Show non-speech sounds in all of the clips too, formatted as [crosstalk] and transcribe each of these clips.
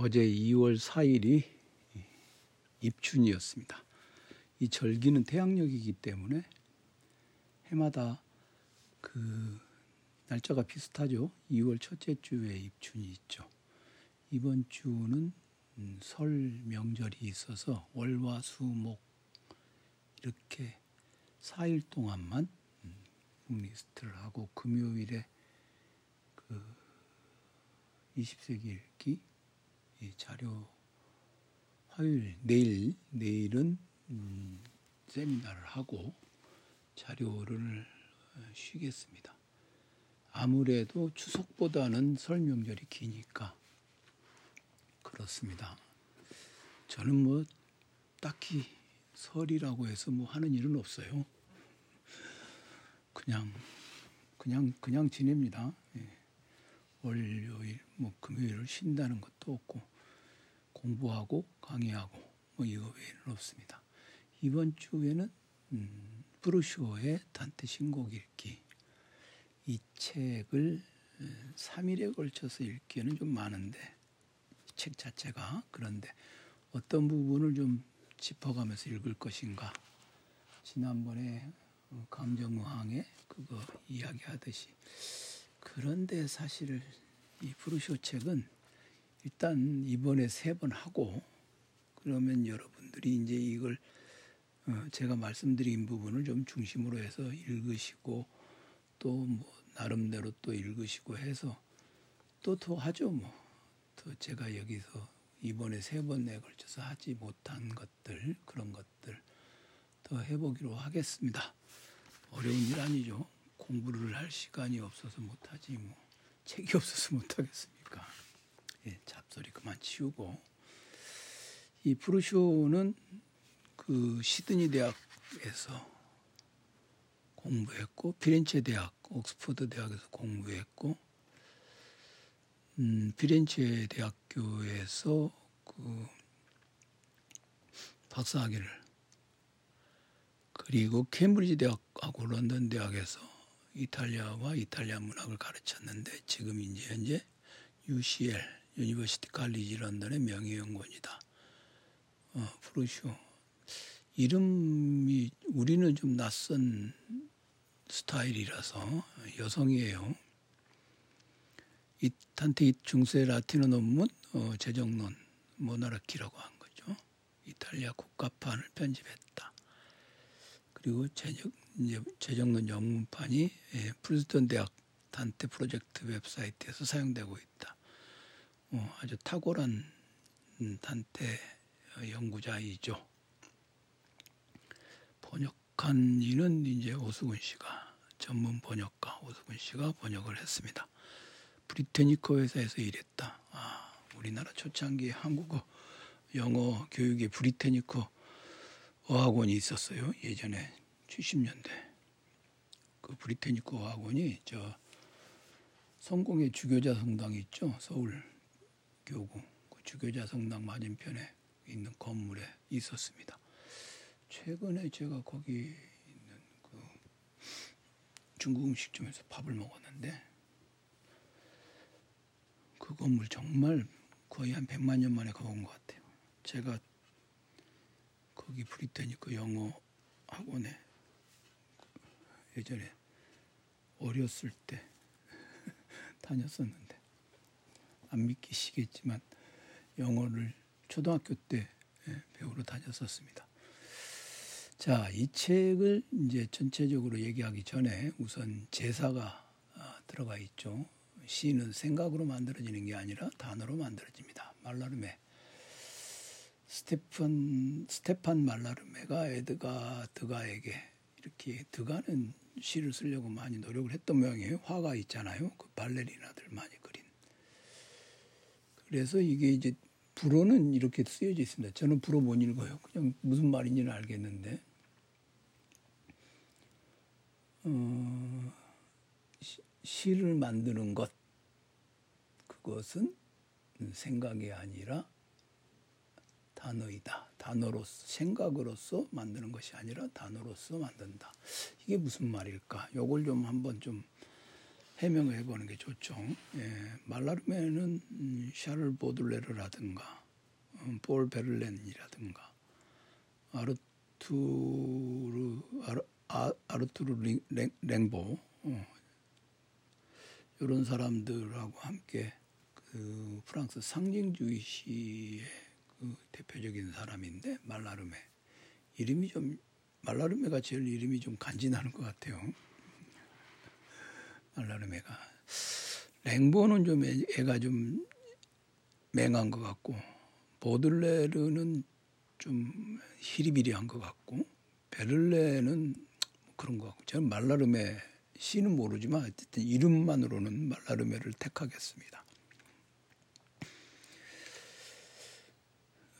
어제 2월 4일이 입춘이었습니다. 이 절기는 태양력이기 때문에 해마다 그 날짜가 비슷하죠. 2월 첫째 주에 입춘이 있죠. 이번 주는 음, 설 명절이 있어서 월화 수목 이렇게 4일 동안만 리스트를 음, 하고 금요일에 그 20세기 읽기 자료 화요일 내일 내일은 음, 세미나를 하고 자료를 어, 쉬겠습니다. 아무래도 추석보다는 설 명절이 기니까 그렇습니다. 저는 뭐 딱히 설이라고 해서 뭐 하는 일은 없어요. 그냥 그냥 그냥 지냅니다. 예. 월요일 뭐 금요일을 쉰다는 것도 없고 공부하고 강의하고 뭐 이거 외에는 없습니다. 이번 주에는 음, 브루쇼의 단테 신곡 읽기 이 책을 3일에 걸쳐서 읽기에는 좀 많은데 책 자체가 그런데 어떤 부분을 좀 짚어가면서 읽을 것인가 지난번에 감정의항에 그거 이야기하듯이 그런데 사실 이 브루쇼 책은 일단 이번에 세 번 하고 그러면 여러분들이 이제 이걸 어, 제가 말씀드린 부분을 좀 중심으로 해서 읽으시고 또 뭐 나름대로 또 읽으시고 해서 또 더 하죠 뭐. 또 제가 여기서 이번에 세 번에 걸쳐서 하지 못한 것들 그런 것들 더 해보기로 하겠습니다. 어려운 일 아니죠. 공부를 할 시간이 없어서 못하지 뭐 책이 없어서 [laughs] 못하겠습니까? 예, 잡소리 그만 치우고 이 프루쇼는 그 시드니 대학에서 공부했고 피렌체 대학, 옥스퍼드 대학에서 공부했고 음, 피렌체 대학교에서 그 박사학위를 그리고 케임브리지 대학하고 런던 대학에서 이탈리아와 이탈리아 문학을 가르쳤는데 지금 이제 현재 UCL 유니버시티 칼리지 런던의 명예연구원이다. 어, 프루쇼 이름이 우리는 좀 낯선 스타일이라서 여성이에요. 이 단테 중세 라틴어 논문 어, 제정론 Monarchia라고 한 거죠. 이탈리아 국가판을 편집했다. 그리고 제정, 이제 제정론 영문판이 예, 프린스턴 대학 단테 프로젝트 웹사이트에서 사용되고 있다. 어, 아주 탁월한 단테 연구자이죠. 번역한 이는 이제 오수근 씨가 전문 번역가 오수근 씨가 번역을 했습니다. 브리테니커 회사에서 일했다. 아, 우리나라 초창기 한국어 영어 교육에 브리테니커 어학원이 있었어요. 예전에 70년대. 그 브리테니커 어학원이 저 성공의 주교자 성당 있죠. 서울 교구 그 주교자 성당 맞은편에 있는 건물에 있었습니다. 최근에 제가 거기 있는 그 중국 음식점에서 밥을 먹었는데 그 건물 정말 거의 한 100만 년 만에 가본 것 같아요. 제가 거기 브리테니크 영어 학원에 예전에 어렸을 때 [laughs] 다녔었는데 안 믿기시겠지만 영어를 초등학교 때 예, 배우러 다녔었습니다. 자, 이 책을 이제 전체적으로 얘기하기 전에 우선 제사가 아, 들어가 있죠. 시는 생각으로 만들어지는 게 아니라 단어로 만들어집니다. 말라르메. 스테판 스테판 말라르메가 에드가 드가에게 이렇게 드가는 시를 쓰려고 많이 노력을 했던 모양이에요. 화가 있잖아요. 그 발레리나들 많이 그린. 그래서 이게 이제 불어는 이렇게 쓰여져 있습니다. 저는 불어 못 읽어요. 그냥 무슨 말인지는 알겠는데. 어, 시를 만드는 것 그것은 생각이 아니라 단어이다. 단어로서 생각으로서 만드는 것이 아니라 단어로서 만든다. 이게 무슨 말일까? 요걸 좀 한번 좀 해명해 보는 게 좋죠. 예, 말라름에는 음, 샤를 보들레르라든가 음, 볼 베를렌이라든가 아르투르 아르, 아, 아르투르 링, 랭, 랭보 어, 이런 사람들하고 함께 그 프랑스 상징주의 시의 그 대표적인 사람인데 말라르메 이름이 좀 말라르메가 제일 이름이 좀 간지나는 것 같아요. 말라르메가 랭보는 좀 애가 좀 맹한 것 같고 보들레르는 좀 히리비리한 것 같고 베를레는 그런 것 같고 저는 말라르메 시는 모르지만 어쨌든 이름만으로는 말라르메를 택하겠습니다.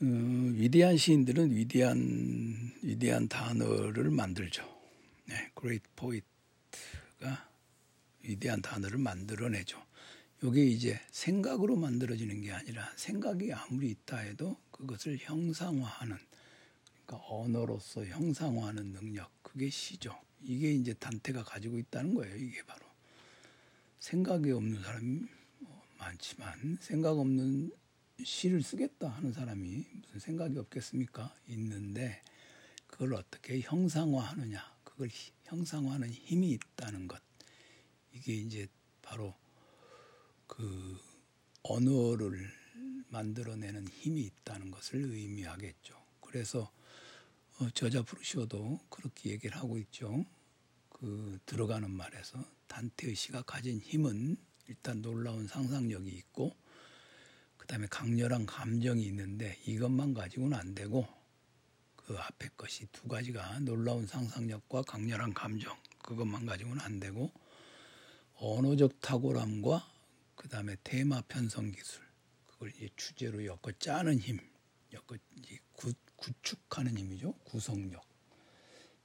어, 위대한 시인들은 위대한 위대한 단어를 만들죠. 네, great poet가 위대한 단어를 만들어내죠. 이게 이제 생각으로 만들어지는 게 아니라 생각이 아무리 있다 해도 그것을 형상화하는 그러니까 언어로서 형상화하는 능력 그게 시죠. 이게 이제 단테가 가지고 있다는 거예요. 이게 바로 생각이 없는 사람이 뭐 많지만 생각 없는 시를 쓰겠다 하는 사람이 무슨 생각이 없겠습니까? 있는데 그걸 어떻게 형상화하느냐? 그걸 형상화하는 힘이 있다는 것. 이게 이제 바로 그 언어를 만들어내는 힘이 있다는 것을 의미하겠죠. 그래서 어, 저자 프루시오도 그렇게 얘기를 하고 있죠. 그 들어가는 말에서 단테의 시가 가진 힘은 일단 놀라운 상상력이 있고 그다음에 강렬한 감정이 있는데 이것만 가지고는 안 되고 그 앞에 것이 두 가지가 놀라운 상상력과 강렬한 감정 그것만 가지고는 안 되고 언어적 탁월함과 그다음에 테마 편성 기술 그걸 이제 주제로 엮어 짜는 힘 엮어 구, 구축하는 힘이죠. 구성력.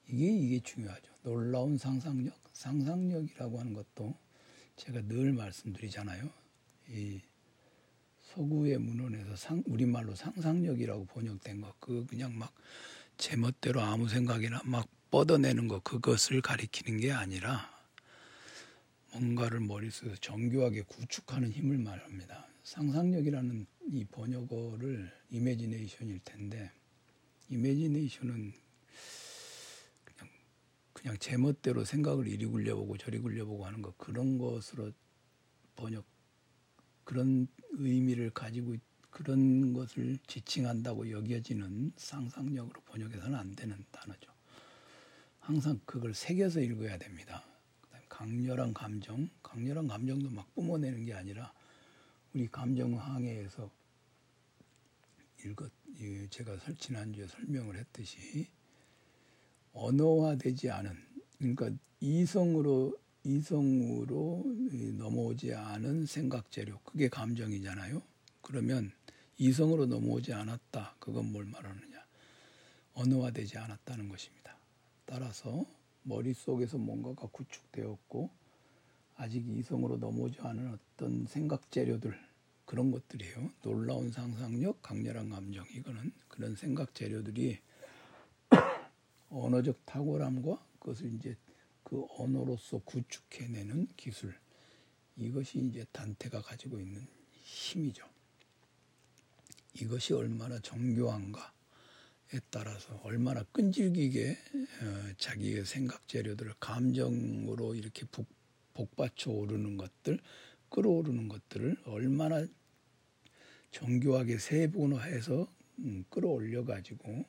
이게 이게 중요하죠. 놀라운 상상력 상상력이라고 하는 것도 제가 늘 말씀드리잖아요. 이 서구의 문헌에서 상, 우리말로 상상력이라고 번역된 거, 그 그냥 막 제멋대로 아무 생각이나 막 뻗어내는 거, 그것을 가리키는 게 아니라 뭔가를 머릿속에서 정교하게 구축하는 힘을 말합니다. 상상력이라는 이 번역어를 이미지네이션일 텐데, 이미지네이션은 그냥 그냥 제멋대로 생각을 이리 굴려보고 저리 굴려보고 하는 것 그런 것으로 번역 그런 의미를 가지고 그런 것을 지칭한다고 여겨지는 상상력으로 번역해서는 안 되는 단어죠. 항상 그걸 새겨서 읽어야 됩니다. 강렬한 감정, 강렬한 감정도 막 뿜어내는 게 아니라 우리 감정 항해에서 읽었, 제가 지난주에 설명을 했듯이 언어화되지 않은, 그러니까 이성으로 이성으로 넘어오지 않은 생각 재료 그게 감정이잖아요. 그러면 이성으로 넘어오지 않았다. 그건 뭘 말하느냐? 언어화되지 않았다는 것입니다. 따라서 머릿속에서 뭔가가 구축되었고 아직 이성으로 넘어오지 않은 어떤 생각 재료들 그런 것들이에요. 놀라운 상상력, 강렬한 감정 이거는 그런 생각 재료들이 [coughs] 언어적 탁월함과 그것을 이제 그 언어로서 구축해내는 기술 이것이 이제 단테가 가지고 있는 힘이죠. 이것이 얼마나 정교한가에 따라서 얼마나 끈질기게 어, 자기의 생각 재료들을 감정으로 이렇게 복, 복받쳐 오르는 것들, 끌어오르는 것들을 얼마나 정교하게 세분화해서 음, 끌어올려 가지고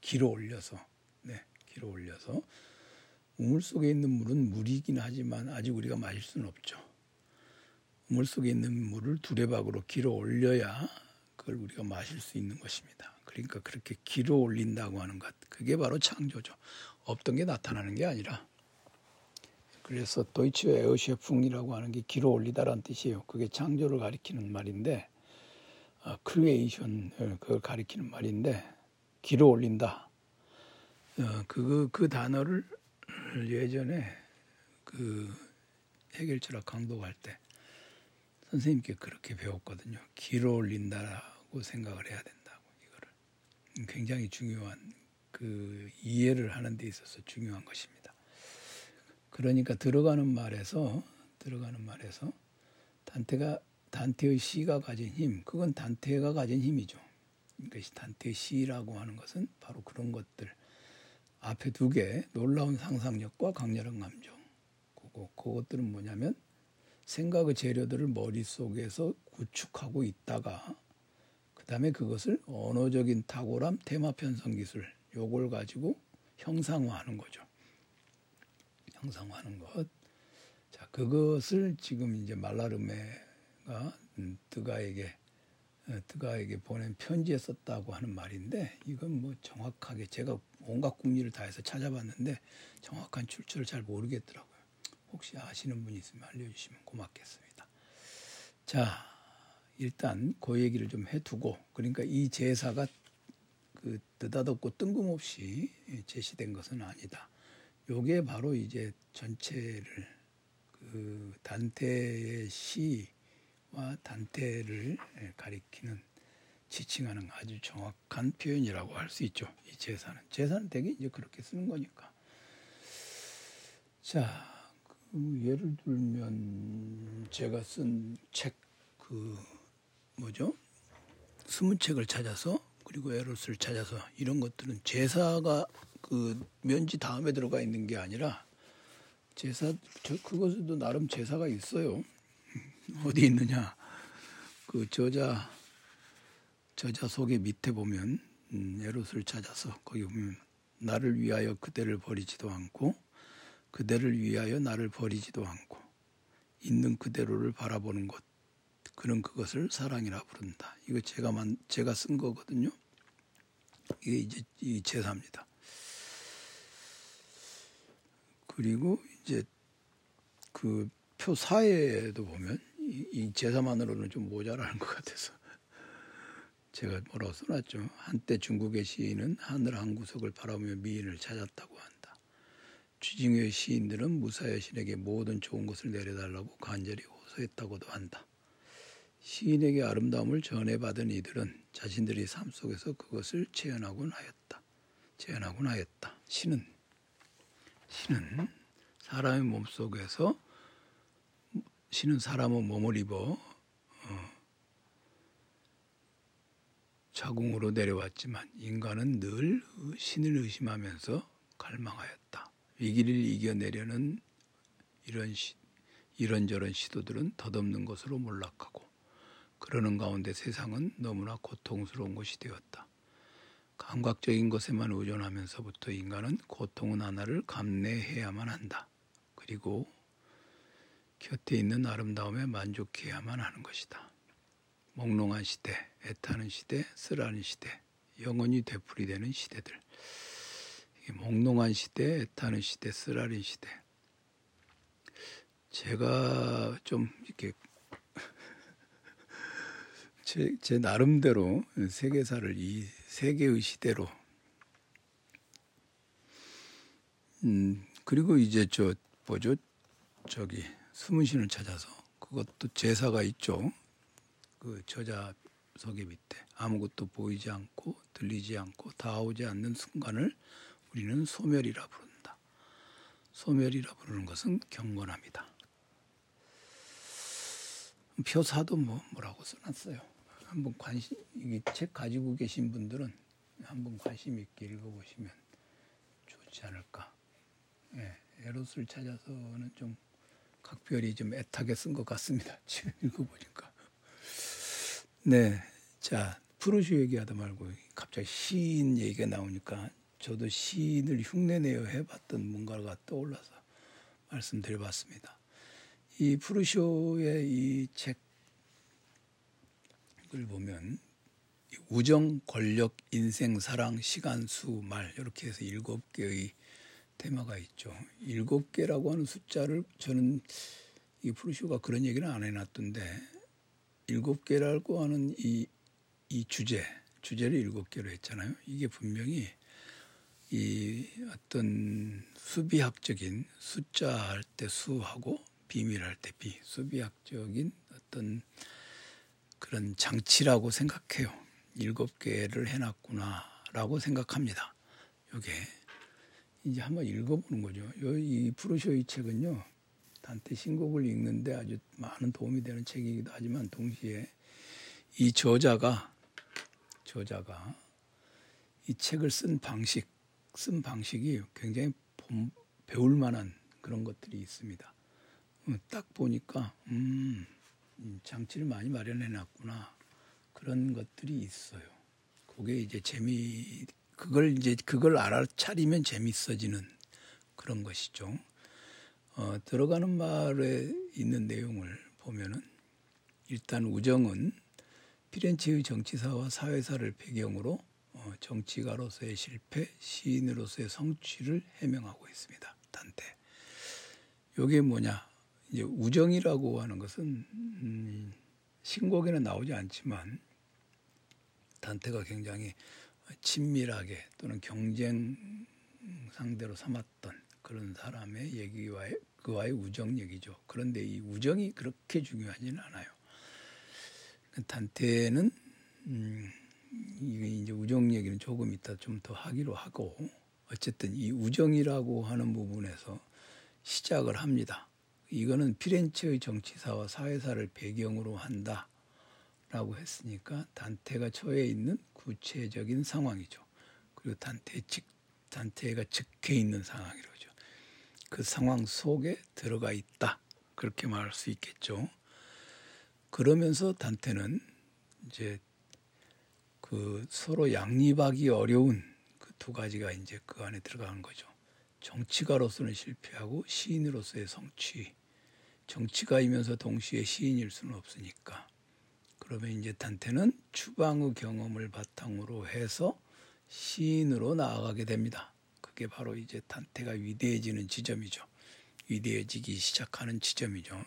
길어 올려서 네, 길어 올려서 우물 속에 있는 물은 물이긴 하지만 아직 우리가 마실 수는 없죠. 우물 속에 있는 물을 두레박으로 길어 올려야 그걸 우리가 마실 수 있는 것입니다. 그러니까 그렇게 길어 올린다고 하는 것, 그게 바로 창조죠. 없던 게 나타나는 게 아니라. 그래서 도이치 Erschöpfung이라고 하는 게 길어 올리다라는 뜻이에요. 그게 창조를 가리키는 말인데, 어, creation 그걸 가리키는 말인데, 길어 올린다. 어, 그, 그 단어를 예전에 그 헤겔 철학 강독할 때 선생님께 그렇게 배웠거든요. 길어 올린다라고 생각을 해야 된다고 이거를 굉장히 중요한 그 이해를 하는 데 있어서 중요한 것입니다. 그러니까 들어가는 말에서 들어가는 말에서 단테가 단테의 시가 가진 힘, 그건 단테가 가진 힘이죠. 그러니까 단테의 시라고 하는 것은 바로 그런 것들 앞에 두 개 놀라운 상상력과 강렬한 감정. 그거 그것들은 뭐냐면 생각의 재료들을 머릿속에서 구축하고 있다가 그다음에 그것을 언어적인 탁월함, 테마 편성 기술 요걸 가지고 형상화하는 거죠. 형상화하는 것. 자, 그것을 지금 이제 말라르메가 음, 드가에게 어, 드가에게 보낸 편지에 썼다고 하는 말인데 이건 뭐 정확하게 제가 온갖 궁리를 다해서 찾아봤는데 정확한 출처를 잘 모르겠더라고요. 혹시 아시는 분이 있으면 알려주시면 고맙겠습니다. 자, 일단 그 얘기를 좀 해두고 그러니까 이 제사가 그 느닷없고 뜬금없이 제시된 것은 아니다. 요게 바로 이제 전체를 그 단테의 시 와 단테를 가리키는 지칭하는 아주 정확한 표현이라고 할 수 있죠. 이 제사는 제사는 되게 이제 그렇게 쓰는 거니까. 자, 그 예를 들면 제가 쓴 책 그 뭐죠? 스무 책을 찾아서 그리고 에로스를 찾아서 이런 것들은 제사가 그 면지 다음에 들어가 있는 게 아니라 제사 저 그것에도 나름 제사가 있어요. 어디 있느냐? 그 저자 저자 속에 밑에 보면 음, 에롯을 찾아서 거기 보면 나를 위하여 그대를 버리지도 않고 그대를 위하여 나를 버리지도 않고 있는 그대로를 바라보는 것 그는 그것을 사랑이라 부른다. 이거 제가 만 제가 쓴 거거든요. 이게 이제 이 제사입니다. 그리고 이제 그 표 사에도 보면 이, 이 제사만으로는 좀 모자라는 것 같아서 제가 뭐라고 써놨죠. 한때 중국의 시인은 하늘 한 구석을 바라보며 미인을 찾았다고 한다. 주징의 시인들은 무사 여신에게 모든 좋은 것을 내려달라고 간절히 호소했다고도 한다. 시인에게 아름다움을 전해받은 이들은 자신들이 삶 속에서 그것을 체현하곤 하였다. 체현하곤 하였다. 신은 신은 사람의 몸 속에서 신은 사람의 몸을 입어 어, 자궁으로 내려왔지만 인간은 늘 신을 의심하면서 갈망하였다. 위기를 이겨내려는 이런 시, 이런저런 시도들은 덧없는 것으로 몰락하고 그러는 가운데 세상은 너무나 고통스러운 것이 되었다. 감각적인 것에만 의존하면서부터 인간은 고통은 하나를 감내해야만 한다. 그리고 곁에 있는 아름다움에 만족해야만 하는 것이다. 몽롱한 시대, 애타는 시대, 쓰라는 시대, 영원히 되풀이되는 시대들. 몽롱한 시대, 애타는 시대, 쓰라린 시대. 제가 좀 이렇게 [laughs] 제, 제 나름대로 세계사를 이 세계의 시대로 음 그리고 이제 저 뭐죠 저기 숨은 신을 찾아서 그것도 제사가 있죠. 그 저자 석의 밑에 아무것도 보이지 않고 들리지 않고 다오지 않는 순간을 우리는 소멸이라 부른다. 소멸이라 부르는 것은 경건합니다. 표사도 뭐 뭐라고 써놨어요. 한번 관심 이책 가지고 계신 분들은 한번 관심 있게 읽어보시면 좋지 않을까. 예, 에롯을 찾아서는 좀 각별히 좀 애타게 쓴 것 같습니다. [laughs] 지금 읽어보니까. 네, 자 프로슈 얘기하다 말고 갑자기 시인 얘기가 나오니까 저도 시인을 흉내내어 해봤던 뭔가가 떠올라서 말씀드려봤습니다. 이 프루쇼의 이 책 을 보면 우정, 권력, 인생, 사랑, 시간, 수, 말 이렇게 해서 일곱 개의 테마가 있죠. 일곱 개라고 하는 숫자를 저는 이 프루쇼가 그런 얘기는 안 해놨던데 일곱 개라고 하는 이, 이 주제, 주제를 일곱 개로 했잖아요. 이게 분명히 이 어떤 수비학적인 숫자 할 때 수하고 비밀할 때 비, 수비학적인 어떤 그런 장치라고 생각해요. 일곱 개를 해놨구나라고 생각합니다. 요게 이제 한번 읽어보는 거죠. 이 프로쇼 이 책은요, 단테 신곡을 읽는데 아주 많은 도움이 되는 책이기도 하지만 동시에 이 저자가 저자가 이 책을 쓴 방식 쓴 방식이 굉장히 배울 만한 그런 것들이 있습니다. 어, 딱 보니까 음, 장치를 많이 마련해 놨구나 그런 것들이 있어요. 그게 이제 재미 그걸 이제 그걸 알아차리면 재밌어지는 그런 것이죠. 어, 들어가는 말에 있는 내용을 보면은 일단 우정은 피렌체의 정치사와 사회사를 배경으로 어, 정치가로서의 실패, 시인으로서의 성취를 해명하고 있습니다. 단테. 요게 뭐냐? 이제 우정이라고 하는 것은 음, 신곡에는 나오지 않지만 단테가 굉장히 친밀하게 또는 경쟁 상대로 삼았던 그런 사람의 얘기와의 그와의 우정 얘기죠. 그런데 이 우정이 그렇게 중요하지는 않아요. 단테는 음, 이게 이제 우정 얘기는 조금 이따 좀 더 하기로 하고 어쨌든 이 우정이라고 하는 부분에서 시작을 합니다. 이거는 피렌체의 정치사와 사회사를 배경으로 한다 라고 했으니까 단테가 처해 있는 구체적인 상황이죠. 그리고 단테 직 단테가 즉해 있는 상황이로죠. 그 상황 속에 들어가 있다. 그렇게 말할 수 있겠죠. 그러면서 단테는 이제 그 서로 양립하기 어려운 그 두 가지가 이제 그 안에 들어가는 거죠. 정치가로서는 실패하고 시인으로서의 성취. 정치가이면서 동시에 시인일 수는 없으니까. 그러면 이제 단테는 추방의 경험을 바탕으로 해서 시인으로 나아가게 됩니다. 그게 바로 이제 단테가 위대해지는 지점이죠. 위대해지기 시작하는 지점이죠.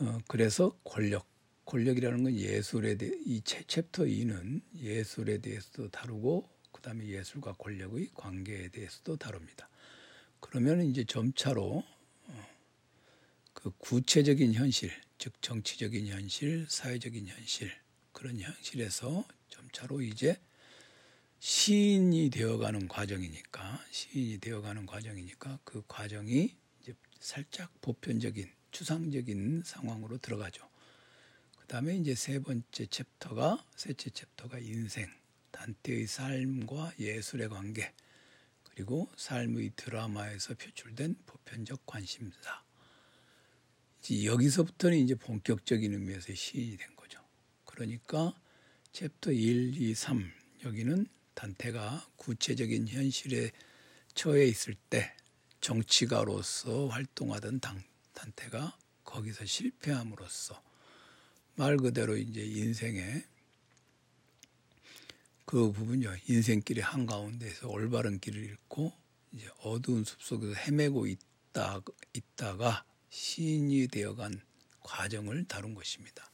어, 그래서 권력, 권력이라는 건 예술에 대해 이 챕터 2는 예술에 대해서도 다루고 그다음에 예술과 권력의 관계에 대해서도 다룹니다. 그러면 이제 점차로 어, 그 구체적인 현실, 즉 정치적인 현실, 사회적인 현실 그런 현실에서 점차로 이제 시인이 되어가는 과정이니까 시인이 되어가는 과정이니까 그 과정이 이제 살짝 보편적인 추상적인 상황으로 들어가죠. 그 다음에 이제 세 번째 chapter가 셋째 챕터가 인생 단테의 삶과 예술의 관계 그리고 삶의 드라마에서 표출된 보편적 관심사 여기서부터는 이제 본격적인 의미에서 시인이 된 거죠. 그러니까 챕터 1, 2, 3 여기는 단테가 구체적인 현실에 처해 있을 때 정치가로서 활동하던 당, 단테가 거기서 실패함으로써 말 그대로 이제 인생의 그 부분이요. 인생길의 한가운데서 올바른 길을 잃고 이제 어두운 숲속에서 헤매고 있다, 있다가 시인이 되어간 과정을 다룬 것입니다.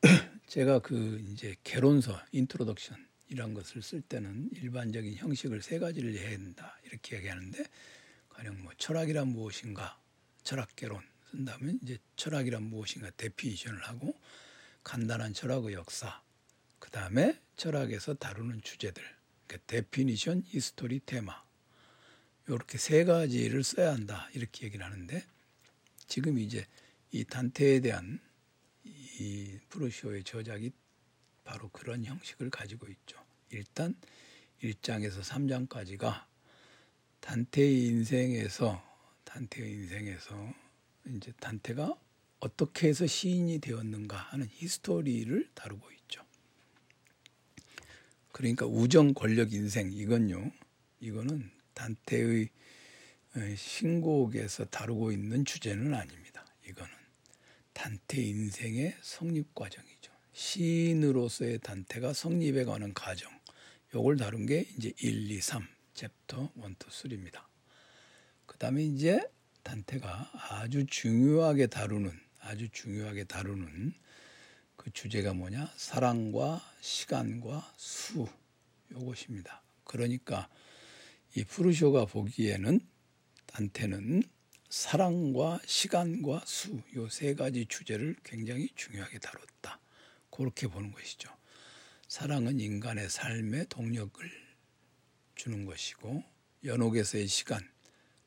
[clears throat] 제가 그 이제 개론서 introduction 이런 것을 쓸 때는 일반적인 형식을 세 가지를 해야 한다 이렇게 얘기하는데 가령 뭐 철학이란 무엇인가 철학 개론 쓴다면 이제 철학이란 무엇인가 definition을 하고 간단한 철학의 역사 그 다음에 철학에서 다루는 주제들 그러니까 definition, history, 테마 이렇게 세 가지를 써야 한다 이렇게 얘기를 하는데 지금 이제 이 단테에 대한 이 프루쇼의 저작이 바로 그런 형식을 가지고 있죠. 일단 1장에서 3장까지가 단테의 인생에서 단테의 인생에서 이제 단테가 어떻게 해서 시인이 되었는가 하는 히스토리를 다루고 있죠. 그러니까 우정 권력 인생 이건요. 이거는 단테의 신곡에서 다루고 있는 주제는 아닙니다. 이거는 단테 인생의 성립 과정이죠. 시인으로서의 단테가 성립해 가는 과정. 요걸 다룬 게 이제 1, 2, 3 챕터 1, 2, 3입니다. 그다음에 이제 단테가 아주 중요하게 다루는 아주 중요하게 다루는 그 주제가 뭐냐? 사랑과 시간과 수 요것입니다. 그러니까 이 프루쇼가 보기에는 단테는 사랑과 시간과 수 요 세 가지 주제를 굉장히 중요하게 다뤘다. 그렇게 보는 것이죠. 사랑은 인간의 삶의 동력을 주는 것이고 연옥에서의 시간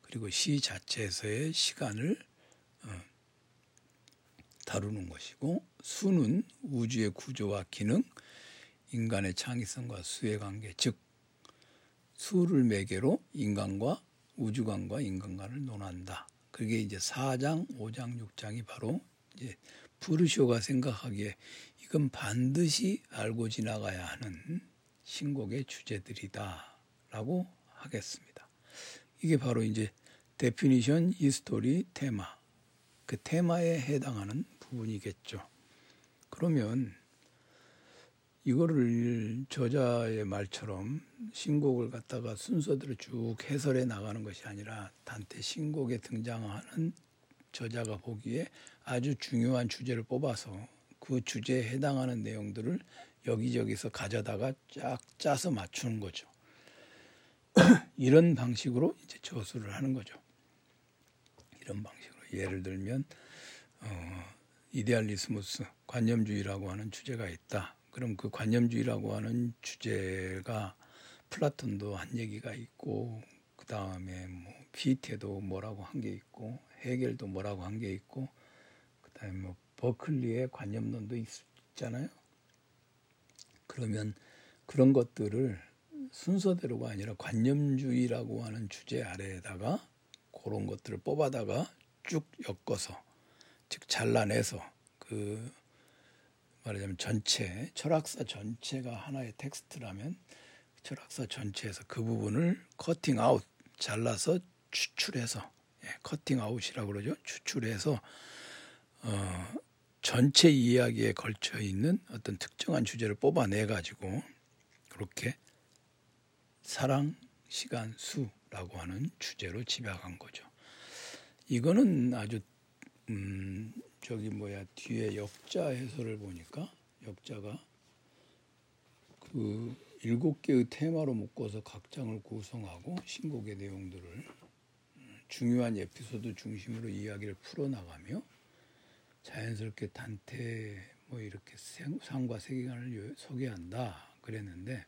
그리고 시 자체에서의 시간을 어, 다루는 것이고 수는 우주의 구조와 기능, 인간의 창의성과 수의 관계, 즉 수를 매개로 인간과 우주관과 인간관을 논한다. 그게 이제 4장, 5장, 6장이 바로 이제 프루쇼가 생각하기에 이건 반드시 알고 지나가야 하는 신곡의 주제들이다라고 하겠습니다. 이게 바로 이제 definition, history, 테마 그 테마에 해당하는 부분이겠죠. 그러면 이거를 저자의 말처럼 신곡을 갖다가 순서대로 쭉 해설해 나가는 것이 아니라 단테 신곡에 등장하는 저자가 보기에 아주 중요한 주제를 뽑아서 그 주제에 해당하는 내용들을 여기저기서 가져다가 쫙 짜서 맞추는 거죠. [clears throat] 이런 방식으로 이제 저수를 하는 거죠. 이런 방식으로 예를 들면 어, 이데알리스무스 관념주의라고 하는 주제가 있다. 그럼 그 관념주의라고 하는 주제가 플라톤도 한 얘기가 있고 그 다음에 뭐 피테도 뭐라고 한 게 있고 해겔도 뭐라고 한 게 있고 그 다음에 뭐 버클리의 관념론도 있잖아요. 그러면 그런 것들을 순서대로가 아니라 관념주의라고 하는 주제 아래에다가 그런 것들을 뽑아다가 쭉 엮어서 즉 잘라내서 그 말하자면 전체 철학사 전체가 하나의 텍스트라면 철학사 전체에서 그 부분을 cutting out 잘라서 추출해서 예, cutting out이라고 그러죠. 추출해서 어, 전체 이야기에 걸쳐 있는 어떤 특정한 주제를 뽑아내 가지고 그렇게 사랑, 시간, 수라고 하는 주제로 집약한 거죠. 이거는 아주 음, 저기 뭐야 뒤에 역자 해설을 보니까 역자가 그 일곱 개의 테마로 묶어서 각 장을 구성하고 신곡의 내용들을 중요한 에피소드 중심으로 이야기를 풀어나가며 자연스럽게 단테 뭐 이렇게 상과 세계관을 소개한다 그랬는데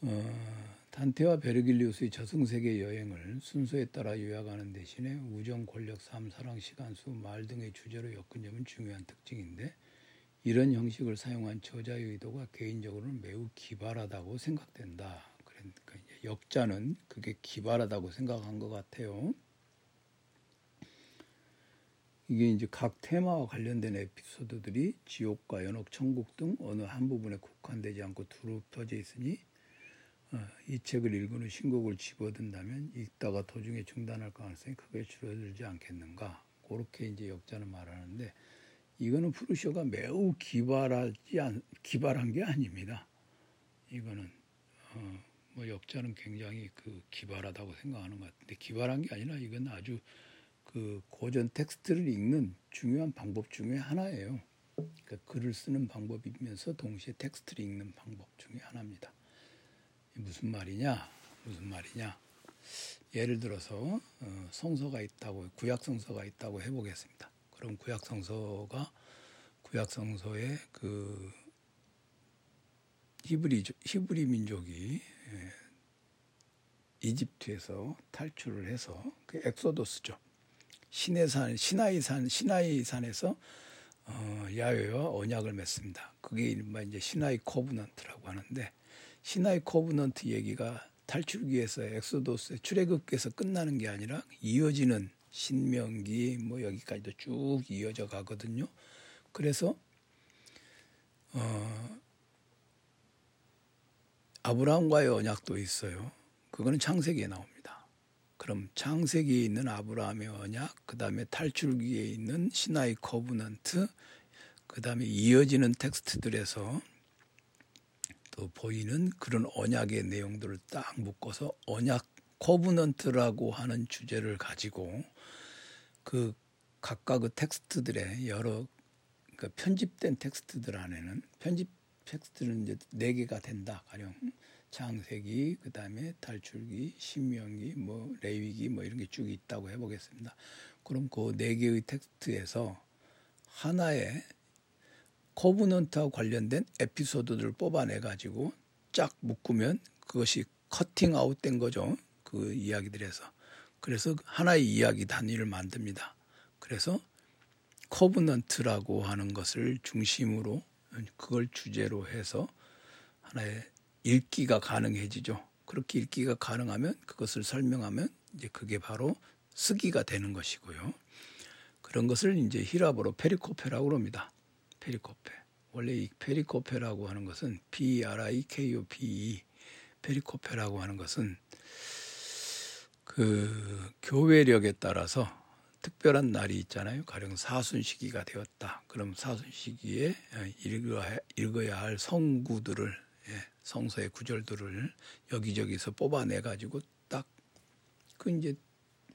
어, 단테와 베르길리우스의 저승세계 여행을 순서에 따라 요약하는 대신에 우정, 권력, 삶, 사랑, 시간, 수, 말 등의 주제로 엮은 점은 중요한 특징인데 이런 형식을 사용한 저자의 의도가 개인적으로는 매우 기발하다고 생각된다. 그러니까 역자는 그게 기발하다고 생각한 것 같아요. 이게 이제 각 테마와 관련된 에피소드들이 지옥과 연옥, 천국 등 어느 한 부분에 국한되지 않고 두루 펴져 있으니 어, 이 책을 읽은 후 신곡을 집어든다면 읽다가 도중에 중단할 가능성이 크게 줄어들지 않겠는가 그렇게 이제 역자는 말하는데 이거는 프루쇼가 매우 기발하지 않, 기발한 게 아닙니다. 이거는 어, 뭐 역자는 굉장히 그 기발하다고 생각하는 것 같은데 기발한 게 아니라 이건 아주 그 고전 텍스트를 읽는 중요한 방법 중에 하나예요. 그러니까 글을 쓰는 방법이면서 동시에 텍스트를 읽는 방법 중에 하나입니다. 무슨 말이냐? 무슨 말이냐? 예를 들어서 어, 성서가 있다고 구약 성서가 있다고 해보겠습니다. 그럼 구약 성서가 구약 성서의 그 히브리 히브리 민족이 예, 이집트에서 탈출을 해서 그 Exodus죠. 시내산 시나이산 시나이산에서 어, 야훼와 언약을 맺습니다. 그게 이제 Sinai covenant라고 하는데 Sinai covenant 얘기가 탈출기에서 Exodus의 출애굽기에서 끝나는 게 아니라 이어지는 신명기 뭐 여기까지도 쭉 이어져 가거든요. 그래서 어, 아브라함과의 언약도 있어요. 그거는 창세기에 나옵니다. 그럼 창세기에 있는 아브라함의 언약, 그 다음에 탈출기에 있는 Sinai covenant, 그 다음에 이어지는 텍스트들에서 또 보이는 그런 언약의 내용들을 딱 묶어서 언약 covenant라고 하는 주제를 가지고 그 각각 그 텍스트들의 여러 그러니까 편집된 텍스트들 안에는 편집 텍스트는 이제 네 개가 된다 가령 창세기 그다음에 탈출기 신명기 뭐 레위기 뭐 이런 게 쭉 있다고 해보겠습니다. 그럼 그 네 개의 텍스트에서 하나의 covenant와 관련된 에피소드들을 뽑아내 가지고 쫙 묶으면 그것이 cutting out된 거죠. 그 이야기들에서 그래서 하나의 이야기 단위를 만듭니다. 그래서 covenant라고 하는 것을 중심으로 그걸 주제로 해서 하나의 읽기가 가능해지죠. 그렇게 읽기가 가능하면 그것을 설명하면 이제 그게 바로 쓰기가 되는 것이고요. 그런 것을 이제 희랍어로 perikope라고 합니다. perikope. 원래 이 perikope라고 하는 것은 P R I K O P E 페리코페라고 하는 것은 그 교회력에 따라서 특별한 날이 있잖아요. 가령 사순시기가 되었다. 그럼 사순시기에 읽어야, 읽어야 할 성구들을 예, 성서의 구절들을 여기저기서 뽑아내 가지고 딱 그 이제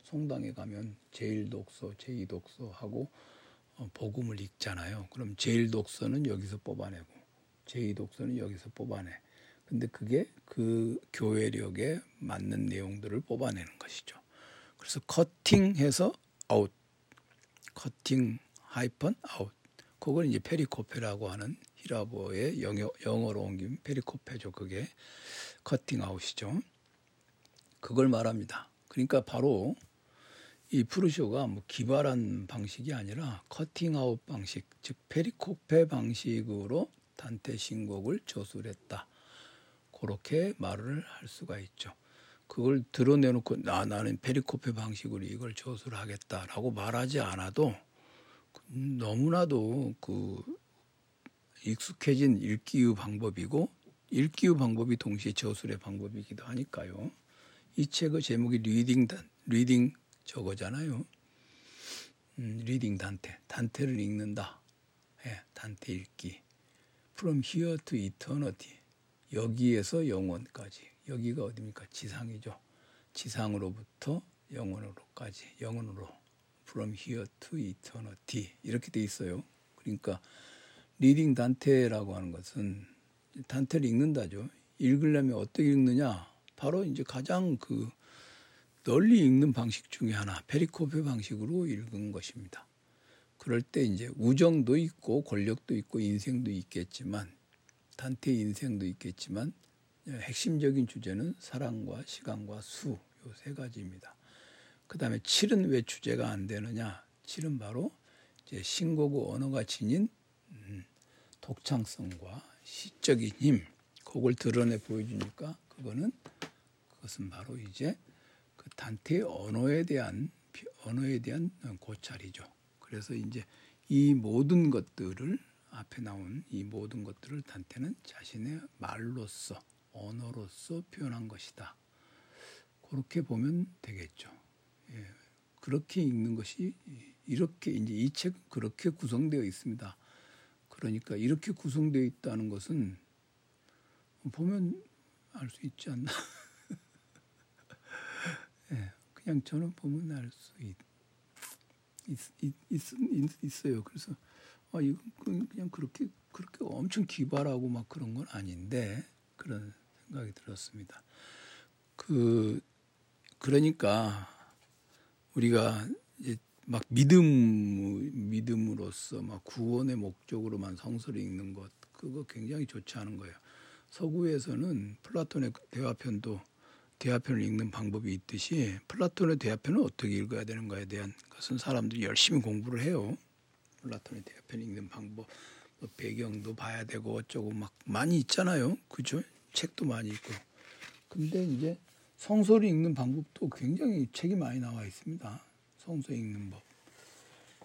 성당에 가면 제일 독서, 제이 독서 하고 어, 복음을 읽잖아요. 그럼 제일 독서는 여기서 뽑아내고 제이 독서는 여기서 뽑아내. 근데 그게 그 교회력에 맞는 내용들을 뽑아내는 것이죠. 그래서 cutting해서 out, cutting hyphen out. 그걸 이제 perikope라고 하는 희랍어의 영어, 영어로 옮긴 perikope죠. 그게 cutting out이죠. 그걸 말합니다. 그러니까 바로 이 프루 쇼가 뭐 기발한 방식이 아니라 cutting out 방식, 즉 perikope 방식으로 단테 신곡을 저술했다. 그렇게 말을 할 수가 있죠. 그걸 드러내놓고 나 나는 perikope 방식으로 이걸 저술하겠다라고 말하지 않아도 너무나도 그 익숙해진 읽기의 방법이고 읽기의 방법이 동시에 저술의 방법이기도 하니까요. 이 책의 제목이 Reading Dan- Reading 저거잖아요. 음, Reading Dante 단테를 읽는다. 예, 단테 읽기. From here to eternity. 여기에서 영원까지. 여기가 어디입니까? 지상이죠. 지상으로부터 영원으로까지. 영원으로. From here to eternity. 이렇게 돼 있어요. 그러니까 Reading Dante라고 하는 것은 단테를 읽는다죠. 읽으려면 어떻게 읽느냐? 바로 이제 가장 그 널리 읽는 방식 중에 하나, perikope 방식으로 읽은 것입니다. 그럴 때 이제 우정도 있고 권력도 있고 인생도 있겠지만 단테의 인생도 있겠지만 핵심적인 주제는 사랑과 시간과 수 요 세 가지입니다. 그 다음에 7은 왜 주제가 안 되느냐? 7은 바로 이제 신고고 언어가 지닌 음, 독창성과 시적인 힘, 그걸 드러내 보여주니까 그거는 그것은 바로 이제 그 단테의 언어에 대한 언어에 대한 고찰이죠. 그래서 이제 이 모든 것들을 앞에 나온 이 모든 것들을 단테는 자신의 말로써 언어로서 표현한 것이다. 그렇게 보면 되겠죠. 예, 그렇게 읽는 것이 이렇게 이제 이 책은 그렇게 구성되어 있습니다. 그러니까 이렇게 구성되어 있다는 것은 보면 알 수 있지 않나. [laughs] 예, 그냥 저는 보면 알수 있, 있, 있, 있, 어요 그래서 아, 이건 그냥 그렇게 그렇게 엄청 기발하고 막 그런 건 아닌데 그런 생각이 들었습니다. 그 그러니까 우리가 이제 막 믿음 믿음으로써 막 구원의 목적으로만 성서를 읽는 것 그거 굉장히 좋지 않은 거예요. 서구에서는 플라톤의 대화편도 대화편을 읽는 방법이 있듯이 플라톤의 대화편은 어떻게 읽어야 되는가에 대한 것은 사람들이 열심히 공부를 해요. 플라톤의 대화편 읽는 방법, 뭐 배경도 봐야 되고 어쩌고 막 많이 있잖아요. 그죠? 책도 많이 있고. 근데 이제 성서를 읽는 방법도 굉장히 책이 많이 나와 있습니다. 성서 읽는 법.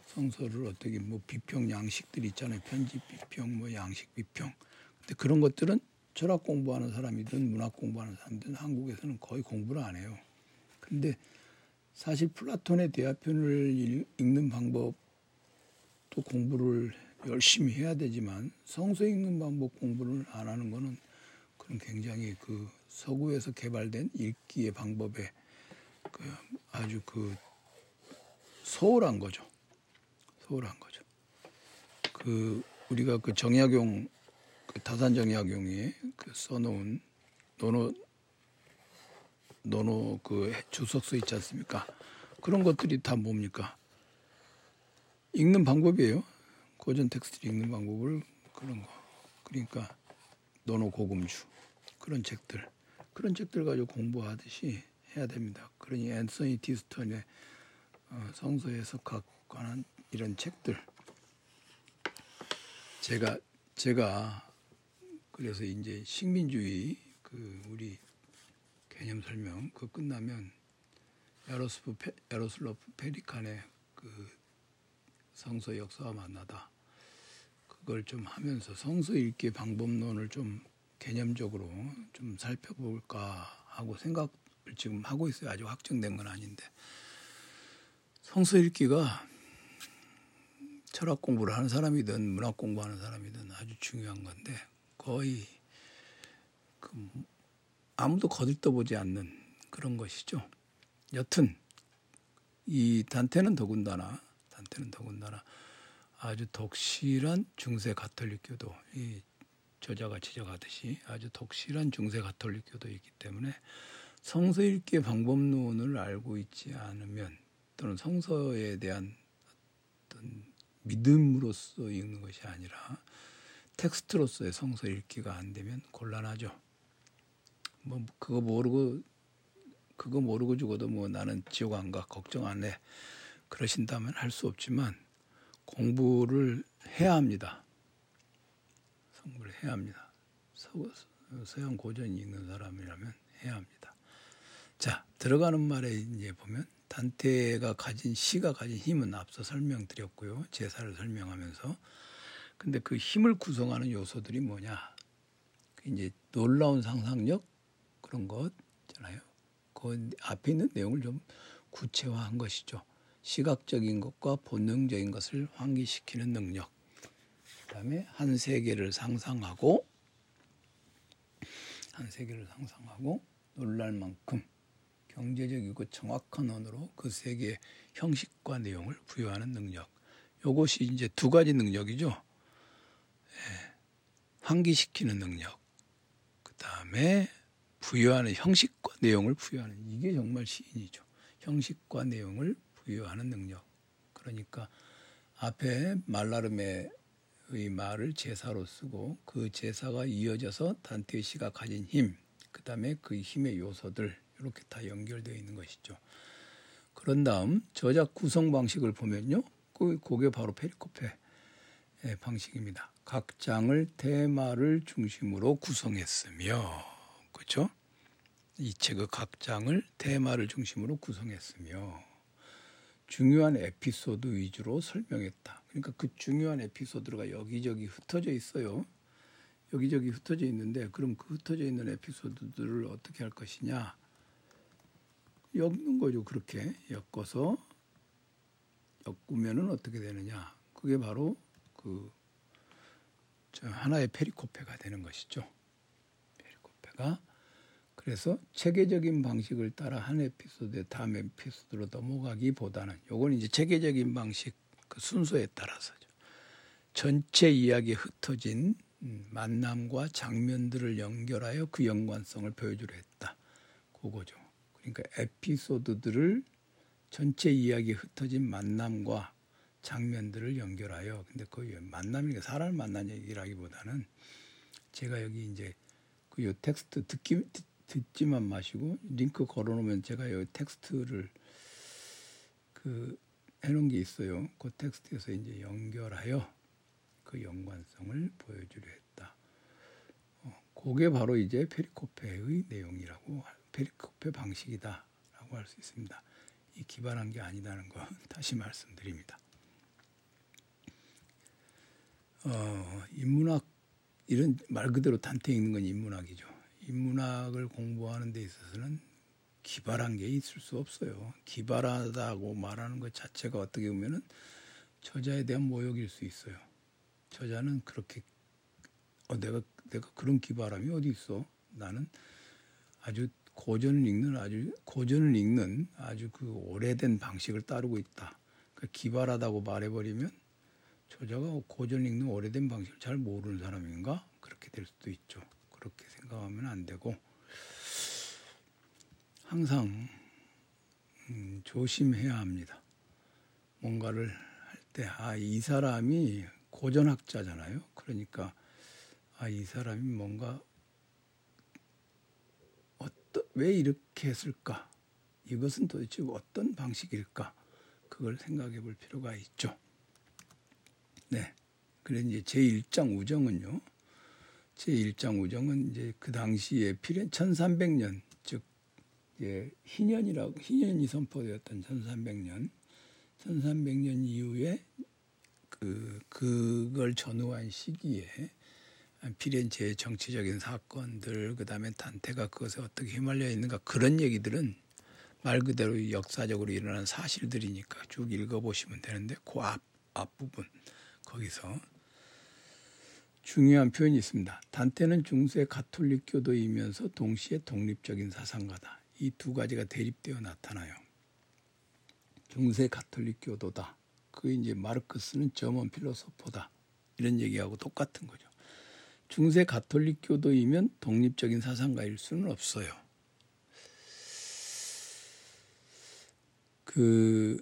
성서를 어떻게 뭐 비평 양식들이 있잖아요. 편집 비평, 뭐 양식 비평. 근데 그런 것들은 철학 공부하는 사람이든 문학 공부하는 사람들은 한국에서는 거의 공부를 안 해요. 근데 사실 플라톤의 대화편을 읽는 방법도 공부를 열심히 해야 되지만 성서 읽는 방법 공부를 안 하는 거는 그런 굉장히 그 서구에서 개발된 읽기의 방법에 그 아주 그 소홀한 거죠. 소홀한 거죠. 그 우리가 그 정약용 그 다산 정 약용이 그 써놓은 논어 논어 그 주석서 있지 않습니까? 그런 것들이 다 뭡니까? 읽는 방법이에요. 고전 텍스트 읽는 방법을 그런 거. 그러니까 논어 고금주 그런 책들 그런 책들 가지고 공부하듯이 해야 됩니다. 그러니 앤서니 디스턴의 어, 성서 해석학 관한 이런 책들 제가 제가 그래서 이제 식민주의 그 우리 개념 설명 그 끝나면 야로스프 페, 야로슬로프 페리칸의 그 성서 역사와 만나다 그걸 좀 하면서 성서 읽기 방법론을 좀 개념적으로 좀 살펴볼까 하고 생각을 지금 하고 있어요. 아직 확정된 건 아닌데 성서 읽기가 철학 공부를 하는 사람이든 문학 공부하는 사람이든 아주 중요한 건데 거의 그 아무도 거들떠보지 않는 그런 것이죠. 여튼 이 단테는 더군다나 단테는 더군다나 아주 독실한 중세 가톨릭교도 이 저자가 지적하듯이 아주 독실한 중세 가톨릭교도이기 때문에 성서 읽기 방법론을 알고 있지 않으면 또는 성서에 대한 어떤 믿음으로써 읽는 것이 아니라 텍스트로서의 성서 읽기가 안 되면 곤란하죠. 뭐 그거 모르고 그거 모르고 죽어도 뭐 나는 지옥 안 가 걱정 안 해 그러신다면 할 수 없지만 공부를 해야 합니다. 공부를 해야 합니다. 서, 서양 고전 읽는 사람이라면 해야 합니다. 자 들어가는 말에 이제 보면 단테가 가진 시가 가진 힘은 앞서 설명드렸고요. 제사를 설명하면서 근데 그 힘을 구성하는 요소들이 뭐냐? 그 이제 놀라운 상상력 그런 것잖아요. 그 앞에 있는 내용을 좀 구체화한 것이죠. 시각적인 것과 본능적인 것을 환기시키는 능력. 그다음에 한 세계를 상상하고 한 세계를 상상하고 놀랄 만큼 경제적이고 정확한 언어로 그 세계의 형식과 내용을 부여하는 능력. 요것이 이제 두 가지 능력이죠. 예, 환기시키는 능력. 그 다음에 부여하는 형식과 내용을 부여하는 이게 정말 시인이죠. 형식과 내용을 부여하는 능력. 그러니까 앞에 말라름의 말을 제사로 쓰고 그 제사가 이어져서 단테의 시가 가진 힘, 그 다음에 그 힘의 요소들 이렇게 다 연결되어 있는 것이죠. 그런 다음 저작 구성 방식을 보면요, 그 그게 바로 페리코페 방식입니다. 각 장을 테마를 중심으로 구성했으며, 그렇죠? 이 책의 각 장을 테마를 중심으로 구성했으며 중요한 에피소드 위주로 설명했다. 그러니까 그 중요한 에피소드가 여기저기 흩어져 있어요. 여기저기 흩어져 있는데 그럼 그 흩어져 있는 에피소드들을 어떻게 할 것이냐? 엮는 거죠. 그렇게 엮어서 엮으면은 어떻게 되느냐? 그게 바로 그 하나의 페리코페가 되는 것이죠. 페리코페가 그래서 체계적인 방식을 따라 한 에피소드에 다음 에피소드로 넘어가기보다는 요건 이제 체계적인 방식 그 순서에 따라서죠. 전체 이야기에 흩어진 음, 만남과 장면들을 연결하여 그 연관성을 보여주려 했다. 그거죠. 그러니까 에피소드들을 전체 이야기에 흩어진 만남과 장면들을 연결하여 근데 그 만남이 사람을 만난 얘기라기보다는 제가 여기 이제 그 요 텍스트 듣기 듣지만 마시고 링크 걸어놓으면 제가 이 텍스트를 그 해놓은 게 있어요. 그 텍스트에서 이제 연결하여 그 연관성을 보여주려 했다. 어, 그게 바로 이제 perikope의 내용이라고 perikope 방식이다라고 할 수 있습니다. 이 기발한 게 아니다는 거 [laughs] 다시 말씀드립니다. 어, 인문학 이런 말 그대로 단테 읽는 건 인문학이죠. 인문학을 공부하는 데 있어서는 기발한 게 있을 수 없어요. 기발하다고 말하는 것 자체가 어떻게 보면은 저자에 대한 모욕일 수 있어요. 저자는 그렇게 어 내가 내가 그런 기발함이 어디 있어? 나는 아주 고전을 읽는 아주 고전을 읽는 아주 그 오래된 방식을 따르고 있다. 그러니까 기발하다고 말해버리면 저자가 고전 읽는 오래된 방식을 잘 모르는 사람인가 그렇게 될 수도 있죠. 그렇게 생각하면 안 되고 항상 음, 조심해야 합니다. 뭔가를 할 때, 아, 이 사람이 고전학자잖아요. 그러니까, 아, 이 사람이 뭔가, 어떠, 왜 이렇게 했을까? 이것은 도대체 어떤 방식일까? 그걸 생각해 볼 필요가 있죠. 네. 그래 이제 제1장 우정은요. 제1장 우정은 이제 그 당시에 피렌 1300년 즉 예, 희년이라고 희년이 선포되었던 1300년 1300년 이후에 그 그걸 전후한 시기에 피렌체의 정치적인 사건들 그다음에 단테가 그것에 어떻게 휘말려 있는가 그런 얘기들은 말 그대로 역사적으로 일어난 사실들이니까 쭉 읽어보시면 되는데 그 앞 앞부분 거기서 중요한 표현이 있습니다. 단테는 중세 가톨릭 교도이면서 동시에 독립적인 사상가다. 이 두 가지가 대립되어 나타나요. 중세 가톨릭 교도다. 그 이제 마르크스는 점원 필로소포다. 이런 얘기하고 똑같은 거죠. 중세 가톨릭 교도이면 독립적인 사상가일 수는 없어요. 그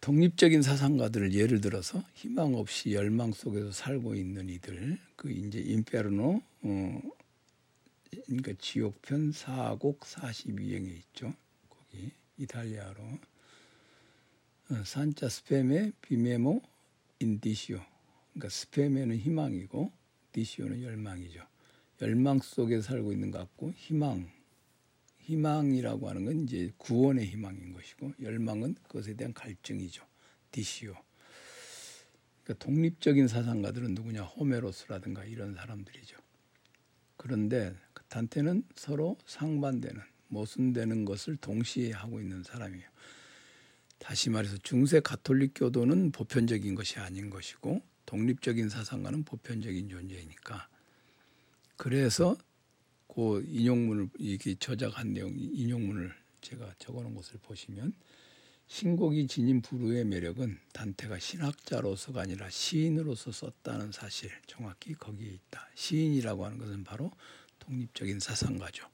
독립적인 사상가들을 예를 들어서 희망 없이 열망 속에서 살고 있는 이들 그 이제 인페르노 어 그러니까 지옥편 사곡 42행에 있죠. 거기 이탈리아로 어, sanza speme vivemo in disio 그러니까 speme는 희망이고 disio는 열망이죠. 열망 속에 살고 있는 것 같고 희망 희망이라고 하는 건 이제 구원의 희망인 것이고 열망은 그것에 대한 갈증이죠. disio. 그러니까 독립적인 사상가들은 누구냐? 호메로스라든가 이런 사람들이죠. 그런데 그 단테는 서로 상반되는 모순되는 것을 동시에 하고 있는 사람이에요. 다시 말해서 중세 가톨릭 교도는 보편적인 것이 아닌 것이고 독립적인 사상가는 보편적인 존재이니까 그래서 그 인용문을 이게 저작한 내용 인용문을 제가 적어놓은 것을 보시면 신곡이 지닌 부르의 매력은 단테가 신학자로서가 아니라 시인으로서 썼다는 사실 정확히 거기에 있다. 시인이라고 하는 것은 바로 독립적인 사상가죠.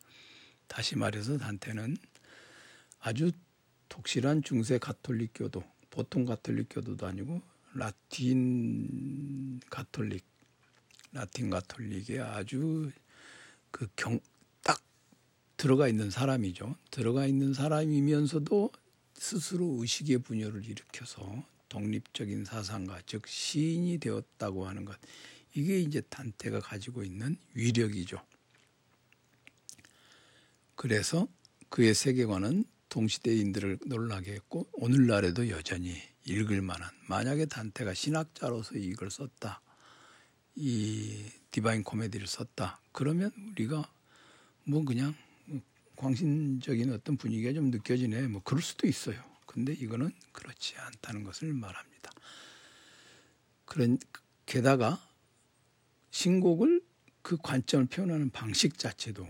다시 말해서 단테는 아주 독실한 중세 가톨릭 교도, 보통 가톨릭 교도도 아니고 라틴 가톨릭, 라틴 가톨릭의 아주 그 경 딱 들어가 있는 사람이죠. 들어가 있는 사람이면서도 스스로 의식의 분열을 일으켜서 독립적인 사상가 즉 시인이 되었다고 하는 것 이게 이제 단테가 가지고 있는 위력이죠. 그래서 그의 세계관은 동시대인들을 놀라게 했고 오늘날에도 여전히 읽을 만한 만약에 단테가 신학자로서 이걸 썼다 이 디바인 코미디를 썼다. 그러면 우리가 뭐 그냥 광신적인 어떤 분위기가 좀 느껴지네. 뭐 그럴 수도 있어요. 근데 이거는 그렇지 않다는 것을 말합니다. 그런 게다가 신곡을 그 관점을 표현하는 방식 자체도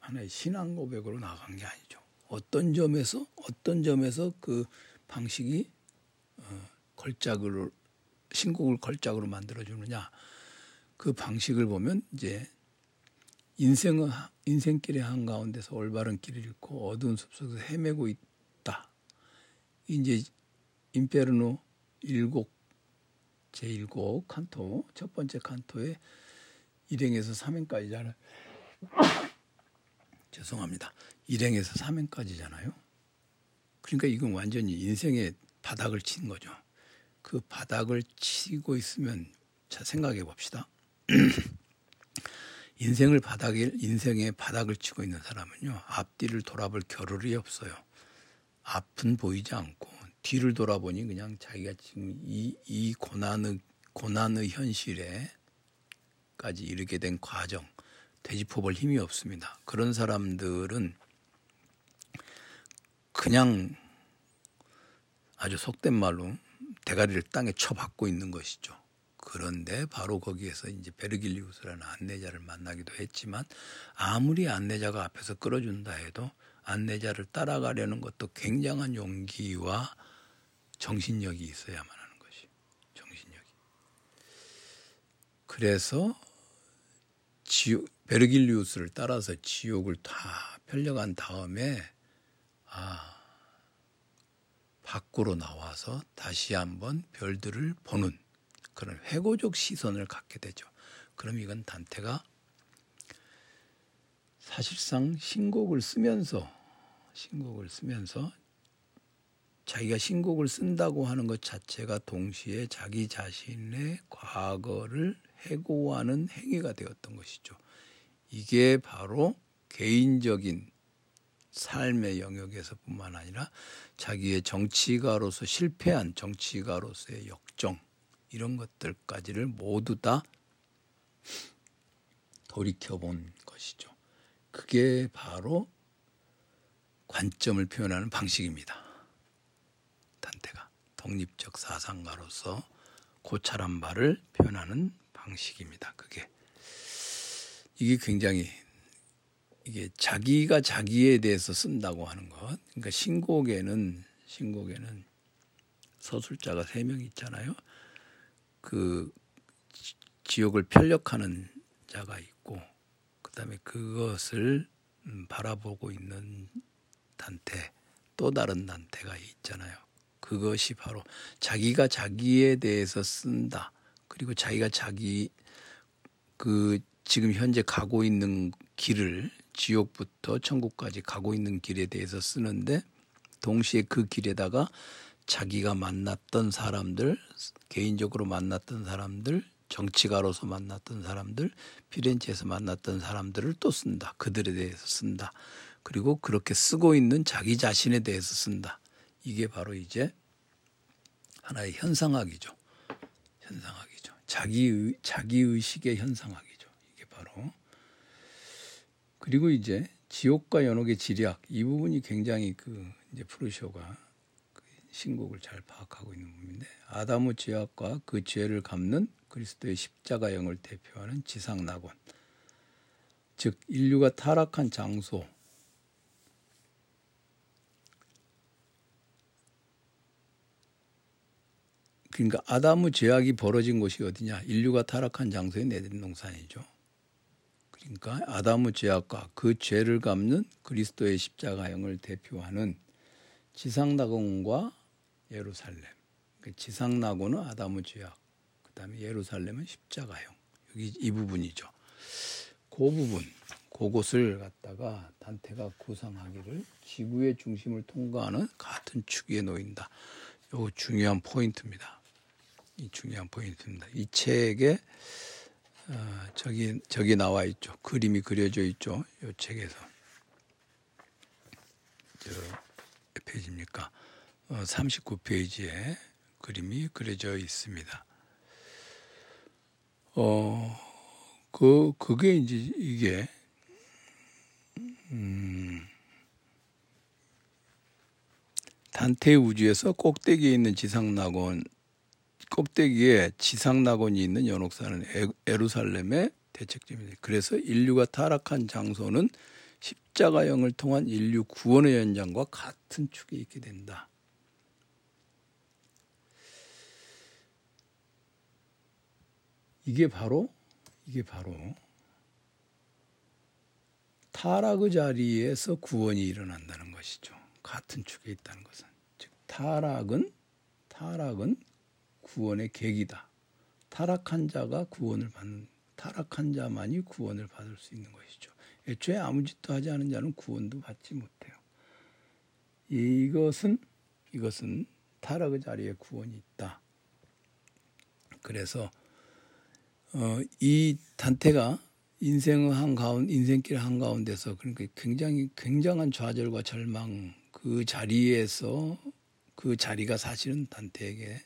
하나의 신앙 고백으로 나간 게 아니죠. 어떤 점에서 어떤 점에서 그 방식이 어, 걸작으로 신곡을 걸작으로 만들어 주느냐 그 방식을 보면 이제 인생은 인생길의 한 가운데서 올바른 길을 잃고 어두운 숲속에서 헤매고 있다. 이제 임페르노 일곡 제1곡 칸토 첫 번째 칸토의 일행에서 3행까지잖아요. [coughs] 죄송합니다. 일행에서 3행까지잖아요. 그러니까 이건 완전히 인생의 바닥을 친 거죠. 그 바닥을 치고 있으면 자 생각해 봅시다. [clears throat] 인생을 바닥에 인생의 바닥을 치고 있는 사람은요 앞뒤를 돌아볼 겨를이 없어요. 앞은 보이지 않고 뒤를 돌아보니 그냥 자기가 지금 이, 이 고난의 고난의 현실에까지 이르게 된 과정 되짚어볼 힘이 없습니다. 그런 사람들은 그냥 아주 속된 말로 대가리를 땅에 쳐박고 있는 것이죠. 그런데 바로 거기에서 이제 베르길리우스라는 안내자를 만나기도 했지만 아무리 안내자가 앞에서 끌어준다 해도 안내자를 따라가려는 것도 굉장한 용기와 정신력이 있어야만 하는 것이 정신력이. 그래서 지옥, 베르길리우스를 따라서 지옥을 다 편려간 다음에 아 밖으로 나와서 다시 한번 별들을 보는 그런 회고적 시선을 갖게 되죠. 그럼 이건 단테가 사실상 신곡을 쓰면서 신곡을 쓰면서 자기가 신곡을 쓴다고 하는 것 자체가 동시에 자기 자신의 과거를 해고하는 행위가 되었던 것이죠. 이게 바로 개인적인 삶의 영역에서뿐만 아니라 자기의 정치가로서 실패한 정치가로서의 역정 이런 것들까지를 모두 다 돌이켜 본 것이죠. 그게 바로 관점을 표현하는 방식입니다. 단테가 독립적 사상가로서 고찰한 바를 표현하는 방식입니다. 그게 이게 굉장히 이게 자기가 자기에 대해서 쓴다고 하는 것. 그러니까 신곡에는 신곡에는 서술자가 세 명 있잖아요. 그 지옥을 편력하는 자가 있고 그다음에 그것을 음, 바라보고 있는 단테 또 다른 단테가 있잖아요. 그것이 바로 자기가 자기에 대해서 쓴다. 그리고 자기가 자기 그 지금 현재 가고 있는 길을 지옥부터 천국까지 가고 있는 길에 대해서 쓰는데 동시에 그 길에다가 자기가 만났던 사람들, 개인적으로 만났던 사람들, 정치가로서 만났던 사람들, 피렌체에서 만났던 사람들을 또 쓴다. 그들에 대해서 쓴다. 그리고 그렇게 쓰고 있는 자기 자신에 대해서 쓴다. 이게 바로 이제 하나의 현상학이죠. 현상학이죠. 자기 자기 의식의 현상학이죠. 이게 바로 그리고 이제 지옥과 연옥의 지략 이 부분이 굉장히 그 이제 프루쇼가 그 신곡을 잘 파악하고 있는 부분인데 아담의 죄악과 그 죄를 갚는 그리스도의 십자가형을 대표하는 지상 낙원 즉 인류가 타락한 장소 그러니까 아담의 죄악이 벌어진 곳이 어디냐? 인류가 타락한 장소의 네덴 동산이죠. 그러니까 아담의 죄악과 그 죄를 갚는 그리스도의 십자가형을 대표하는 지상낙원과 예루살렘. 그 지상낙원은 아담의 죄악, 그 다음에 예루살렘은 십자가형. 여기 이 부분이죠. 그 부분, 그곳을 갖다가 단테가 구상하기를 지구의 중심을 통과하는 같은 축에 놓인다. 요 중요한 포인트입니다. 이 중요한 포인트입니다. 이 책에 어, 저기 저기 나와 있죠. 그림이 그려져 있죠. 이 책에서 저몇 페이지입니까? 어, 39페이지에 그림이 그려져 있습니다. 어, 그 그게 이제 이게 음, 단테 우주에서 꼭대기에 있는 지상낙원 꼭대기에 지상낙원이 있는 연옥산은 에루살렘의 대책점입니다. 그래서 인류가 타락한 장소는 십자가형을 통한 인류 구원의 현장과 같은 축에 있게 된다. 이게 바로 이게 바로 타락의 자리에서 구원이 일어난다는 것이죠. 같은 축에 있다는 것은 즉 타락은 타락은 구원의 계기다. 타락한 자가 구원을 받는 타락한 자만이 구원을 받을 수 있는 것이죠. 애초에 아무 짓도 하지 않은 자는 구원도 받지 못해요. 이것은 이것은 타락의 자리에 구원이 있다. 그래서 어, 이 단태가 인생의 한 가운 인생길 한 가운데서 그러니까 굉장히 굉장한 좌절과 절망 그 자리에서 그 자리가 사실은 단태에게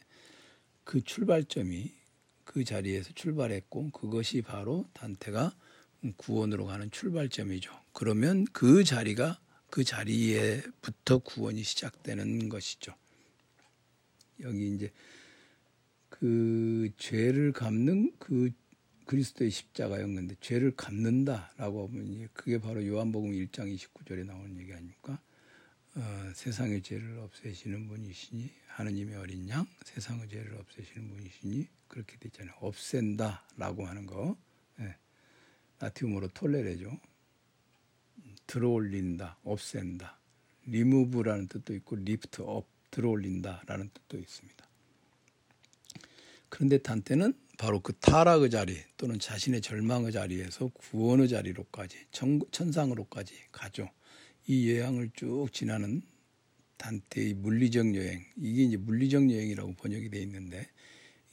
그 출발점이 그 자리에서 출발했고 그것이 바로 단테가 구원으로 가는 출발점이죠. 그러면 그 자리가 그 자리에부터 구원이 시작되는 것이죠. 여기 이제 그 죄를 갚는 그 그리스도의 십자가였는데 죄를 갚는다라고 하면 그게 바로 요한복음 1장 29절에 나오는 얘기 아닙니까? 어, 세상의 죄를 없애시는 분이시니 하느님의 어린 양 세상의 죄를 없애시는 분이시니 그렇게 되잖아요. 없앤다라고 하는 거 네. 라틴어로 톨레레죠. 들어올린다, 없앤다. 리무브라는 뜻도 있고 lift up 들어올린다라는 뜻도 있습니다. 그런데 단테는 바로 그 타락의 자리 또는 자신의 절망의 자리에서 구원의 자리로까지 천상으로까지 가죠. 이 여행을 쭉 지나는 단테의 물리적 여행 이게 이제 물리적 여행이라고 번역이 돼 있는데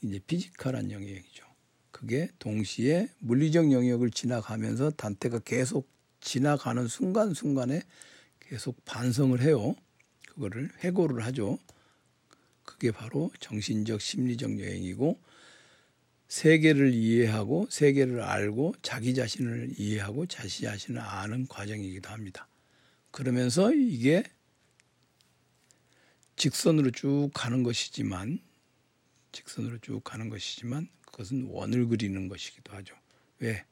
이제 physical한 영역이죠. 그게 동시에 물리적 영역을 지나가면서 단테가 계속 지나가는 순간순간에 계속 반성을 해요. 그거를 회고를 하죠. 그게 바로 정신적 심리적 여행이고 세계를 이해하고 세계를 알고 자기 자신을 이해하고 자신 자신을 아는 과정이기도 합니다. 그러면서 이게 직선으로 쭉 가는 것이지만 직선으로 쭉 가는 것이지만 그것은 원을 그리는 것이기도 하죠. 왜?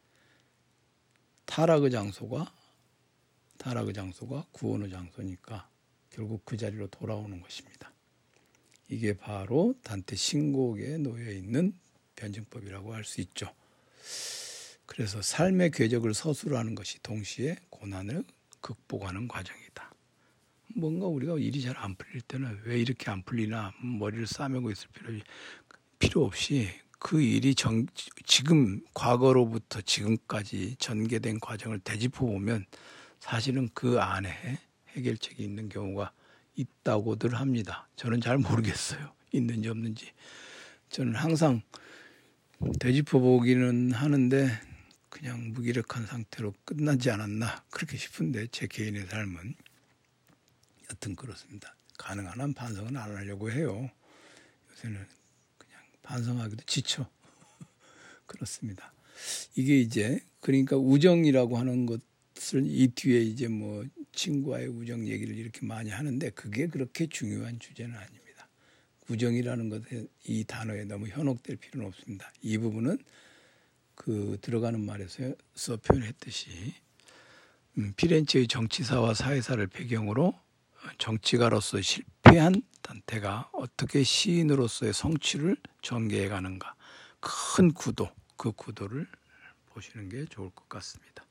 타락의 장소가 타락의 장소가 구원의 장소니까 결국 그 자리로 돌아오는 것입니다. 이게 바로 단테 신곡에 놓여 있는 변증법이라고 할 수 있죠. 그래서 삶의 궤적을 서술하는 것이 동시에 고난을 극복하는 과정이다. 뭔가 우리가 일이 잘 안 풀릴 때는 왜 이렇게 안 풀리나 머리를 싸매고 있을 필요, 필요 없이 그 일이 정, 지금 과거로부터 지금까지 전개된 과정을 되짚어 보면 사실은 그 안에 해결책이 있는 경우가 있다고들 합니다. 저는 잘 모르겠어요. 있는지 없는지. 저는 항상 되짚어 보기는 하는데 그냥 무기력한 상태로 끝나지 않았나 그렇게 싶은데 제 개인의 삶은 여튼 그렇습니다. 가능한 한 반성은 안 하려고 해요. 요새는 그냥 반성하기도 지쳐. [laughs] 그렇습니다. 이게 이제 그러니까 우정이라고 하는 것을 이 뒤에 이제 뭐 친구와의 우정 얘기를 이렇게 많이 하는데 그게 그렇게 중요한 주제는 아닙니다. 우정이라는 것에 이 단어에 너무 현혹될 필요는 없습니다. 이 부분은 그 들어가는 말에서 표현했듯이 음, 피렌체의 정치사와 사회사를 배경으로 정치가로서 실패한 단테가 어떻게 시인으로서의 성취를 전개해 가는가 큰 구도 그 구도를 보시는 게 좋을 것 같습니다.